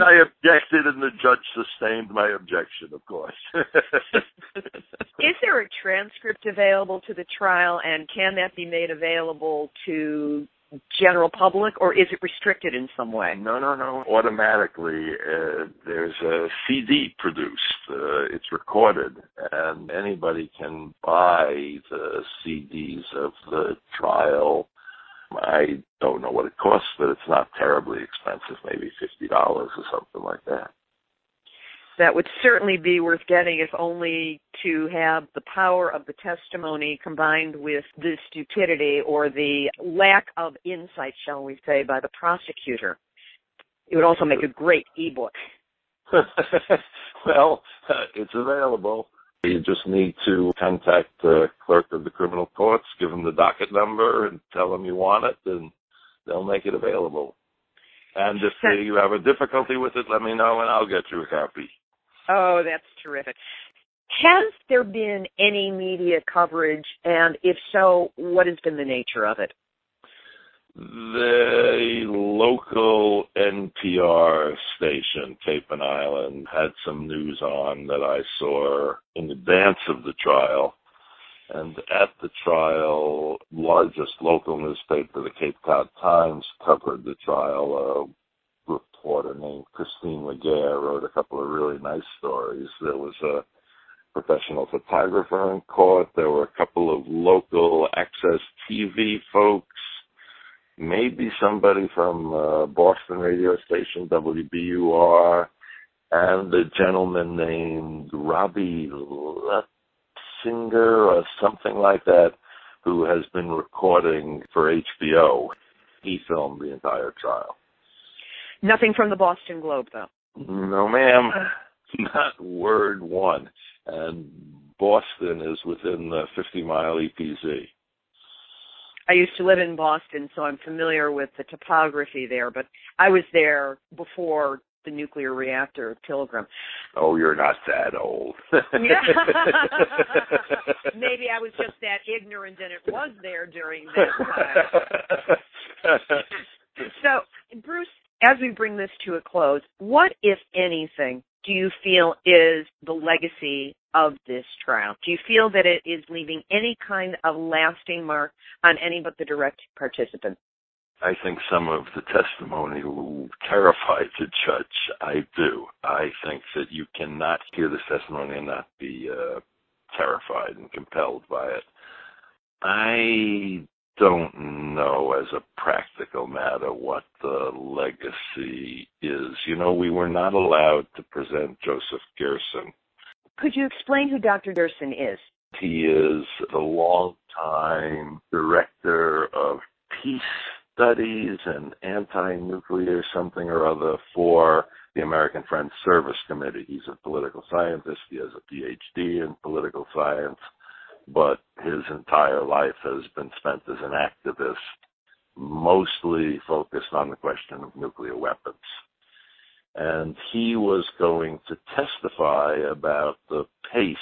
O: I objected, and the judge sustained my objection, of course.
M: is there a transcript available to the trial, and can that be made available to general public, or is it restricted in some way?
O: No, no, no. Automatically, uh, there's a CD produced. Uh, it's recorded, and anybody can buy the CDs of the trial I don't know what it costs, but it's not terribly expensive, maybe $50 or something like that.
M: That would certainly be worth getting, if only to have the power of the testimony combined with the stupidity or the lack of insight, shall we say, by the prosecutor. It would also make a great ebook.
O: well, uh, it's available. You just need to contact the clerk of the criminal courts, give them the docket number, and tell them you want it, and they'll make it available. And if you have a difficulty with it, let me know, and I'll get you a copy.
M: Oh, that's terrific. Has there been any media coverage, and if so, what has been the nature of it?
O: The local NPR station, Cape and Island, had some news on that I saw in advance of the trial. And at the trial, largest local newspaper, the Cape Cod Times, covered the trial. A reporter named Christine Legere wrote a couple of really nice stories. There was a professional photographer in court. There were a couple of local access TV folks maybe somebody from uh, Boston radio station WBUR, and a gentleman named Robbie Singer or something like that, who has been recording for HBO. He filmed the entire trial.
M: Nothing from the Boston Globe, though.
O: No, ma'am. Not word one. And Boston is within the 50 mile EPZ.
M: I used to live in Boston, so I'm familiar with the topography there, but I was there before the nuclear reactor Pilgrim.
O: Oh, you're not that old.
M: Maybe I was just that ignorant and it was there during that time. so, Bruce, as we bring this to a close, what, if anything, do you feel is the legacy of this trial? Do you feel that it is leaving any kind of lasting mark on any but the direct participants?
O: I think some of the testimony terrified the judge. I do. I think that you cannot hear this testimony and not be uh, terrified and compelled by it. I don't know as a practical matter what the legacy is. You know, we were not allowed to present Joseph Gerson
M: could you explain who Dr. Gerson is?
O: He is the longtime director of peace studies and anti-nuclear something or other for the American Friends Service Committee. He's a political scientist. He has a PhD in political science, but his entire life has been spent as an activist, mostly focused on the question of nuclear weapons. And he was going to testify about the pace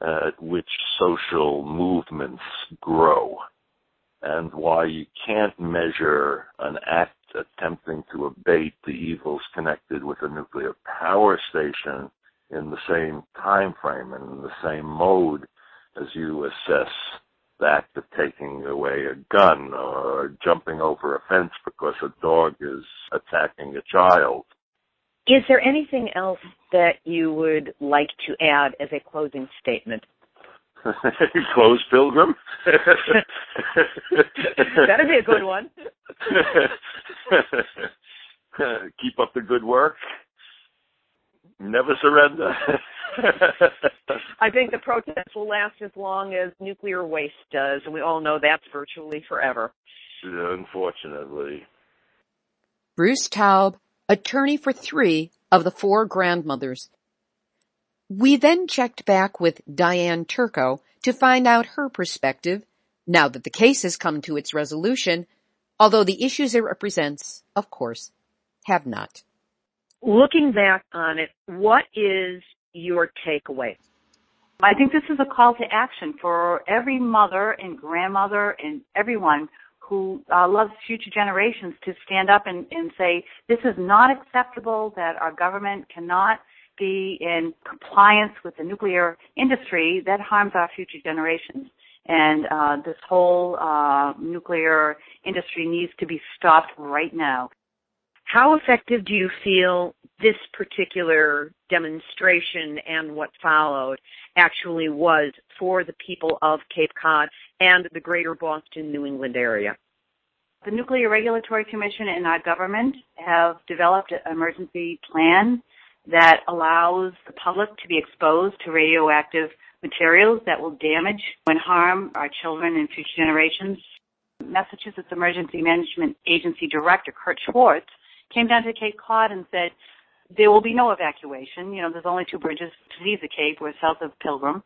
O: at which social movements grow and why you can't measure an act attempting to abate the evils connected with a nuclear power station in the same time frame and in the same mode as you assess the act of taking away a gun or jumping over a fence because a dog is attacking a child.
M: Is there anything else that you would like to add as a closing statement?
O: Close Pilgrim.
M: That'd be a good one.
O: Keep up the good work. Never surrender.
M: I think the protest will last as long as nuclear waste does, and we all know that's virtually forever.
O: Unfortunately.
A: Bruce Taub, attorney for three of the four grandmothers. We then checked back with Diane Turco to find out her perspective now that the case has come to its resolution, although the issues it represents, of course, have not.
M: Looking back on it, what is your takeaway?
P: I think this is a call to action for every mother and grandmother and everyone who uh, loves future generations to stand up and, and say, this is not acceptable that our government cannot be in compliance with the nuclear industry that harms our future generations. And uh, this whole uh, nuclear industry needs to be stopped right now.
M: How effective do you feel this particular demonstration and what followed actually was for the people of Cape Cod and the greater Boston, New England area?
P: The Nuclear Regulatory Commission and our government have developed an emergency plan that allows the public to be exposed to radioactive materials that will damage and harm our children and future generations. Massachusetts Emergency Management Agency Director Kurt Schwartz came down to Cape Cod and said, there will be no evacuation. You know, there's only two bridges to leave the Cape. We're south of Pilgrim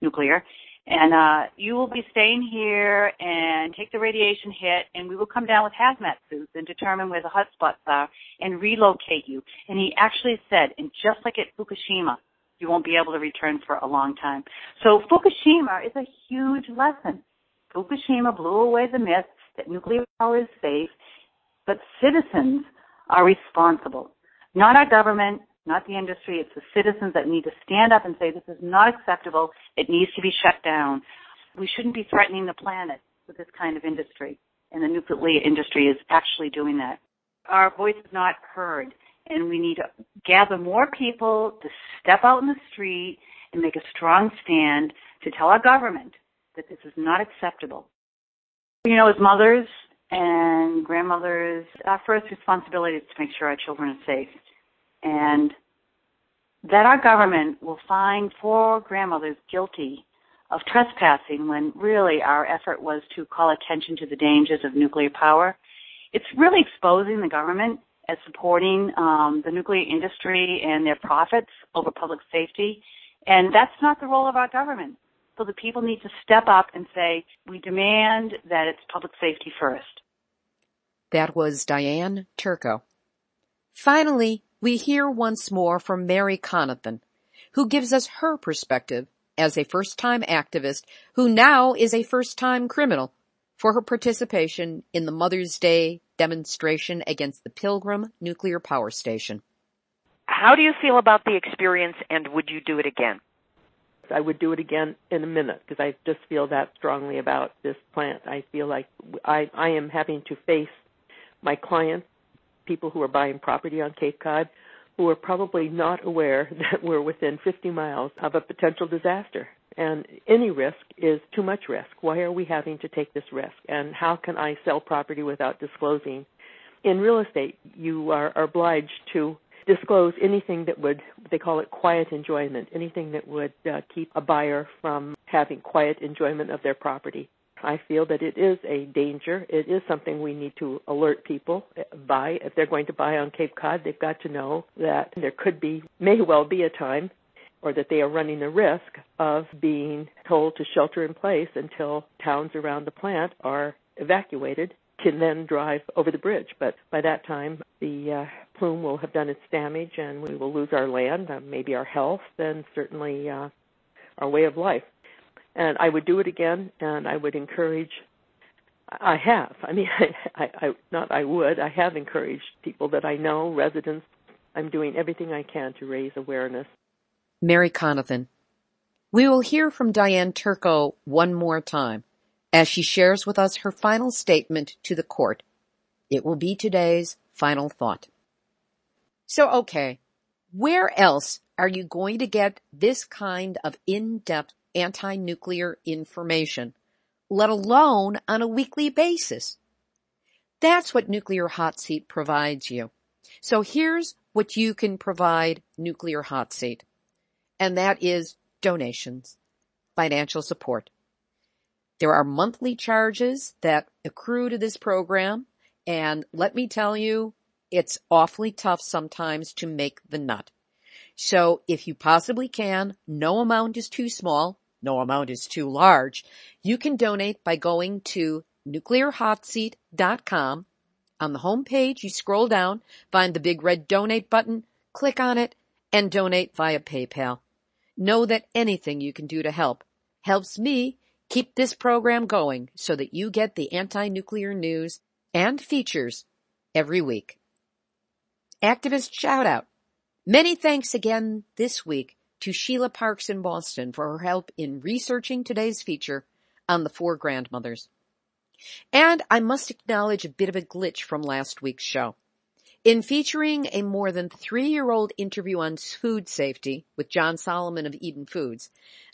P: Nuclear. And uh, you will be staying here and take the radiation hit, and we will come down with hazmat suits and determine where the hot spots are and relocate you. And he actually said, and just like at Fukushima, you won't be able to return for a long time. So Fukushima is a huge lesson. Fukushima blew away the myth that nuclear power is safe, but citizens are responsible. Not our government, not the industry. It's the citizens that need to stand up and say this is not acceptable. It needs to be shut down. We shouldn't be threatening the planet with this kind of industry. And the nuclear industry is actually doing that. Our voice is not heard. And we need to gather more people to step out in the street and make a strong stand to tell our government that this is not acceptable. You know, as mothers and grandmothers, our first responsibility is to make sure our children are safe and that our government will find four grandmothers guilty of trespassing when really our effort was to call attention to the dangers of nuclear power. It's really exposing the government as supporting um, the nuclear industry and their profits over public safety. And that's not the role of our government. So the people need to step up and say, we demand that it's public safety first.
A: That was Diane Turco. Finally, we hear once more from Mary Conathan, who gives us her perspective as a first-time activist who now is a first-time criminal for her participation in the Mother's Day demonstration against the Pilgrim nuclear power station.
M: How do you feel about the experience and would you do it again?
N: I would do it again in a minute because I just feel that strongly about this plant. I feel like I, I am having to face my clients people who are buying property on Cape Cod who are probably not aware that we're within 50 miles of a potential disaster. And any risk is too much risk. Why are we having to take this risk? And how can I sell property without disclosing? In real estate, you are, are obliged to disclose anything that would, they call it quiet enjoyment, anything that would uh, keep a buyer from having quiet enjoyment of their property. I feel that it is a danger. It is something we need to alert people buy. If they're going to buy on Cape Cod, they've got to know that there could be, may well be a time or that they are running the risk of being told to shelter in place until towns around the plant are evacuated can then drive over the bridge. But by that time, the uh, plume will have done its damage and we will lose our land, uh, maybe our health, and certainly uh, our way of life. And I would do it again, and I would encourage. I have. I mean, I, I, I not. I would. I have encouraged people that I know, residents. I'm doing everything I can to raise awareness.
A: Mary Conathan. We will hear from Diane Turco one more time as she shares with us her final statement to the court. It will be today's final thought. So, okay, where else are you going to get this kind of in-depth anti-nuclear information, let alone on a weekly basis? That's what Nuclear Hot Seat provides you. So here's what you can provide Nuclear Hot Seat. And that is donations, financial support. There are monthly charges that accrue to this program. And let me tell you, it's awfully tough sometimes to make the nut. So if you possibly can, no amount is too small, no amount is too large. You can donate by going to nuclearhotseat.com. On the home page, you scroll down, find the big red donate button, click on it, and donate via PayPal. Know that anything you can do to help helps me Keep this program going so that you get the anti-nuclear news and features every week. Activist shout out. Many thanks again this week to Sheila Parks in Boston for her help in researching today's feature on the four grandmothers. And I must acknowledge a bit of a glitch from last week's show. In featuring a more than three-year-old interview on food safety with John Solomon of Eden Foods,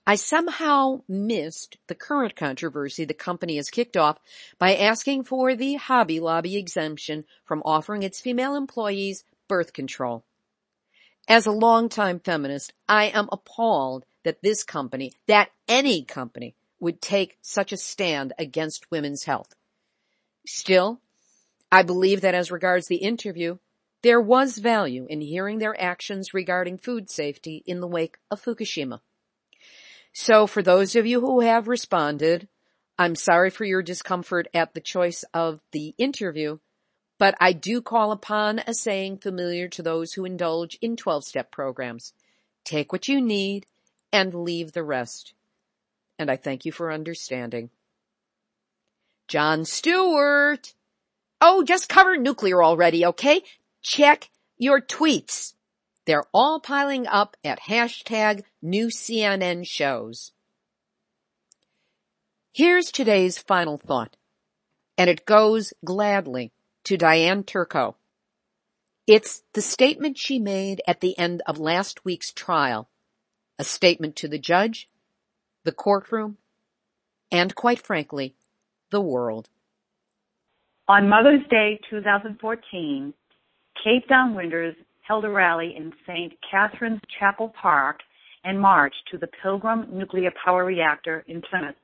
A: I somehow missed the current controversy the company has kicked off by asking for the Hobby Lobby exemption from offering its female employees birth control. As a longtime feminist, I am appalled that this company, that any company, would take such a stand against women's health. Still, I believe that as regards the interview, there was value in hearing their actions regarding food safety in the wake of Fukushima. So for those of you who have responded, I'm sorry for your discomfort at the choice of the interview, but I do call upon a saying familiar to those who indulge in 12 step programs. Take what you need and leave the rest. And I thank you for understanding. Jon Stewart. Oh, just cover nuclear already, okay? Check your tweets. They're all piling up at hashtag new CNN shows. Here's today's final thought, and it goes gladly to Diane Turco. It's the statement she made at the end of last week's trial, a statement to the judge, the courtroom, and quite frankly, the world.
P: On Mother's Day 2014, Cape Downwinders held a rally in St. Catherine's Chapel Park and marched to the Pilgrim Nuclear Power Reactor in Plymouth.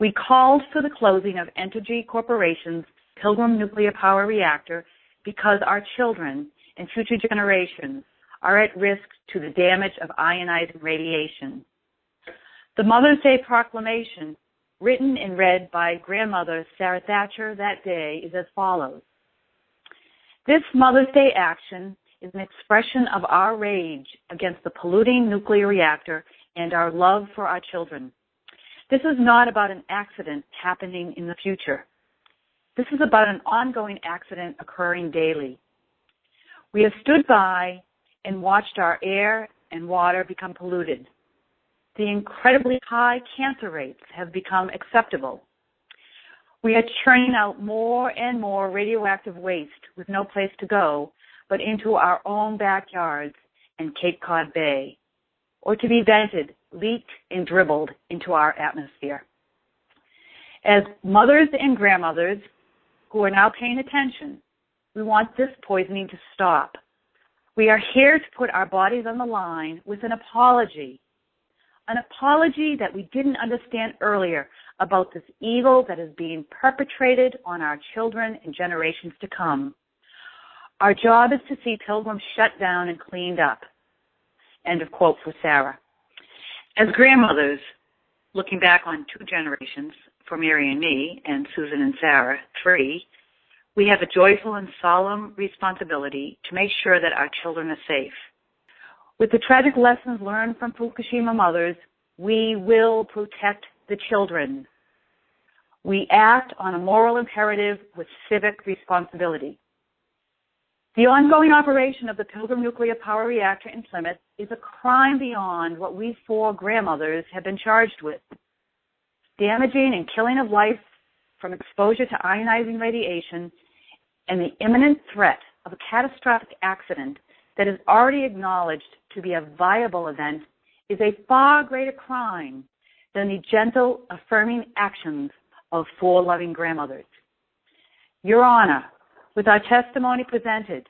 P: We called for the closing of Entergy Corporation's Pilgrim Nuclear Power Reactor because our children and future generations are at risk to the damage of ionizing radiation. The Mother's Day proclamation, written and read by grandmother Sarah Thatcher that day, is as follows. This Mother's Day action is an expression of our rage against the polluting nuclear reactor and our love for our children. This is not about an accident happening in the future. This is about an ongoing accident occurring daily. We have stood by and watched our air and water become polluted. The incredibly high cancer rates have become acceptable. We are churning out more and more radioactive waste with no place to go but into our own backyards and Cape Cod Bay, or to be vented, leaked, and dribbled into our atmosphere. As mothers and grandmothers who are now paying attention, we want this poisoning to stop. We are here to put our bodies on the line with an apology. an apology that we didn't understand earlier about this evil that is being perpetrated on our children and generations to come. Our job is to see pilgrims shut down and cleaned up. End of quote for Sarah. As grandmothers, looking back on two generations, for Mary and me, and Susan and Sarah, three, we have a joyful and solemn responsibility to make sure that our children are safe. With the tragic lessons learned from Fukushima mothers, we will protect the children. We act on a moral imperative with civic responsibility. The ongoing operation of the Pilgrim Nuclear Power Reactor in Plymouth is a crime beyond what we four grandmothers have been charged with. Damaging and killing of life from exposure to ionizing radiation and the imminent threat of a catastrophic accident that is already acknowledged to be a viable event is a far greater crime than the gentle, affirming actions of four loving grandmothers. Your Honor, with our testimony presented,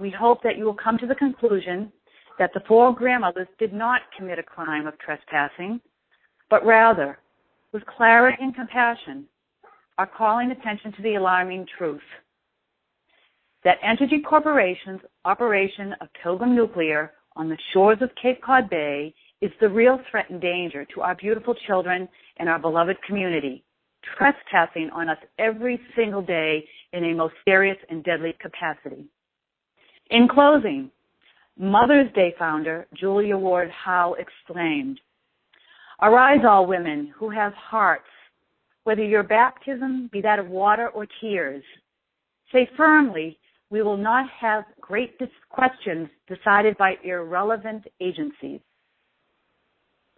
P: we hope that you will come to the conclusion that the four grandmothers did not commit a crime of trespassing, but rather, with clarity and compassion, are calling attention to the alarming truth that Entergy Corporation's operation of Pilgrim Nuclear on the shores of Cape Cod Bay is the real threat and danger to our beautiful children and our beloved community, trespassing on us every single day in a most serious and deadly capacity. In closing, Mother's Day founder Julia Ward Howe exclaimed, Arise, all women who have hearts, whether your baptism be that of water or tears. Say firmly, we will not have great questions decided by irrelevant agencies.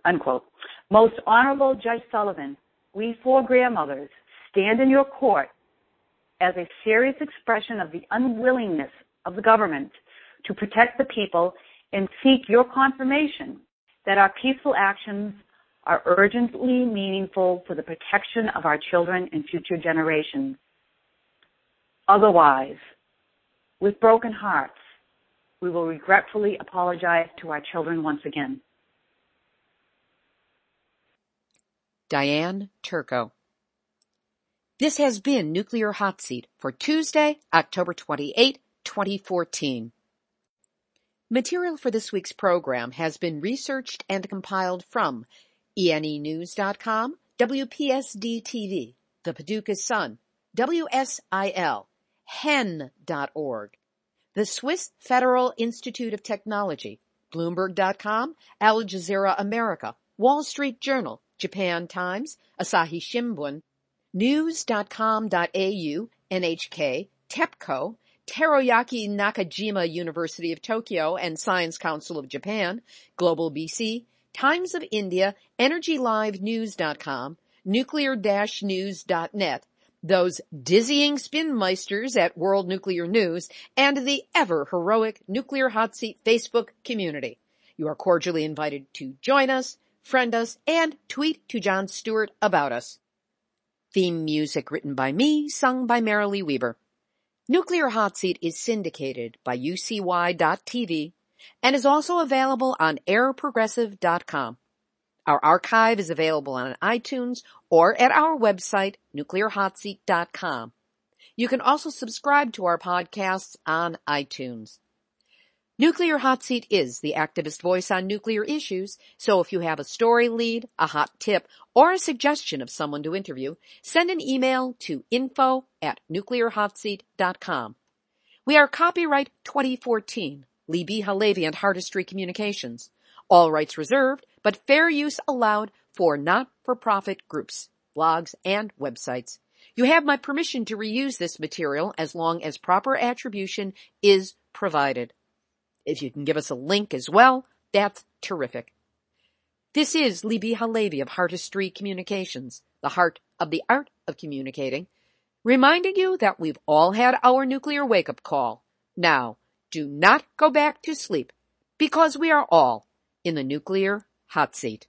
P: Unquote. Most Honorable Judge Sullivan, we four grandmothers stand in your court as a serious expression of the unwillingness of the government to protect the people and seek your confirmation that our peaceful actions are urgently meaningful for the protection of our children and future generations. Otherwise, with broken hearts, we will regretfully apologize to our children once again.
A: Diane Turco. This has been Nuclear Hot Seat for Tuesday, October 28, 2014. Material for this week's program has been researched and compiled from ENEnews.com, WPSD TV, The Paducah Sun, WSIL, hen.org, the Swiss Federal Institute of Technology, Bloomberg.com, Al Jazeera America, Wall Street Journal, Japan Times, Asahi Shimbun, News.com.au, NHK, TEPCO, Teruyuki Nakajima University of Tokyo and Science Council of Japan, Global BC, Times of India, EnergyLiveNews.com, Nuclear-News.net, those dizzying spinmeisters at World Nuclear News, and the ever heroic Nuclear Hot Seat Facebook community. You are cordially invited to join us, friend us, and tweet to Jon Stewart about us. Theme music written by me, sung by Marilee Weber. Nuclear Hot Seat is syndicated by UCY.tv and is also available on airprogressive.com. Our archive is available on iTunes or at our website, nuclearhotseat.com. You can also subscribe to our podcasts on iTunes. Nuclear Hot Seat is the activist voice on nuclear issues, so if you have a story lead, a hot tip, or a suggestion of someone to interview, send an email to info at nuclearhotseat.com. We are copyright 2014, Libbe HaLevy and Heartistry Communications. All rights reserved, but fair use allowed for not-for-profit groups, blogs, and websites. You have my permission to reuse this material as long as proper attribution is provided. If you can give us a link as well, that's terrific. This is Libbe HaLevy of Heartistry Communications, the heart of the art of communicating, reminding you that we've all had our nuclear wake-up call. Now, do not go back to sleep, because we are all in the nuclear hot seat.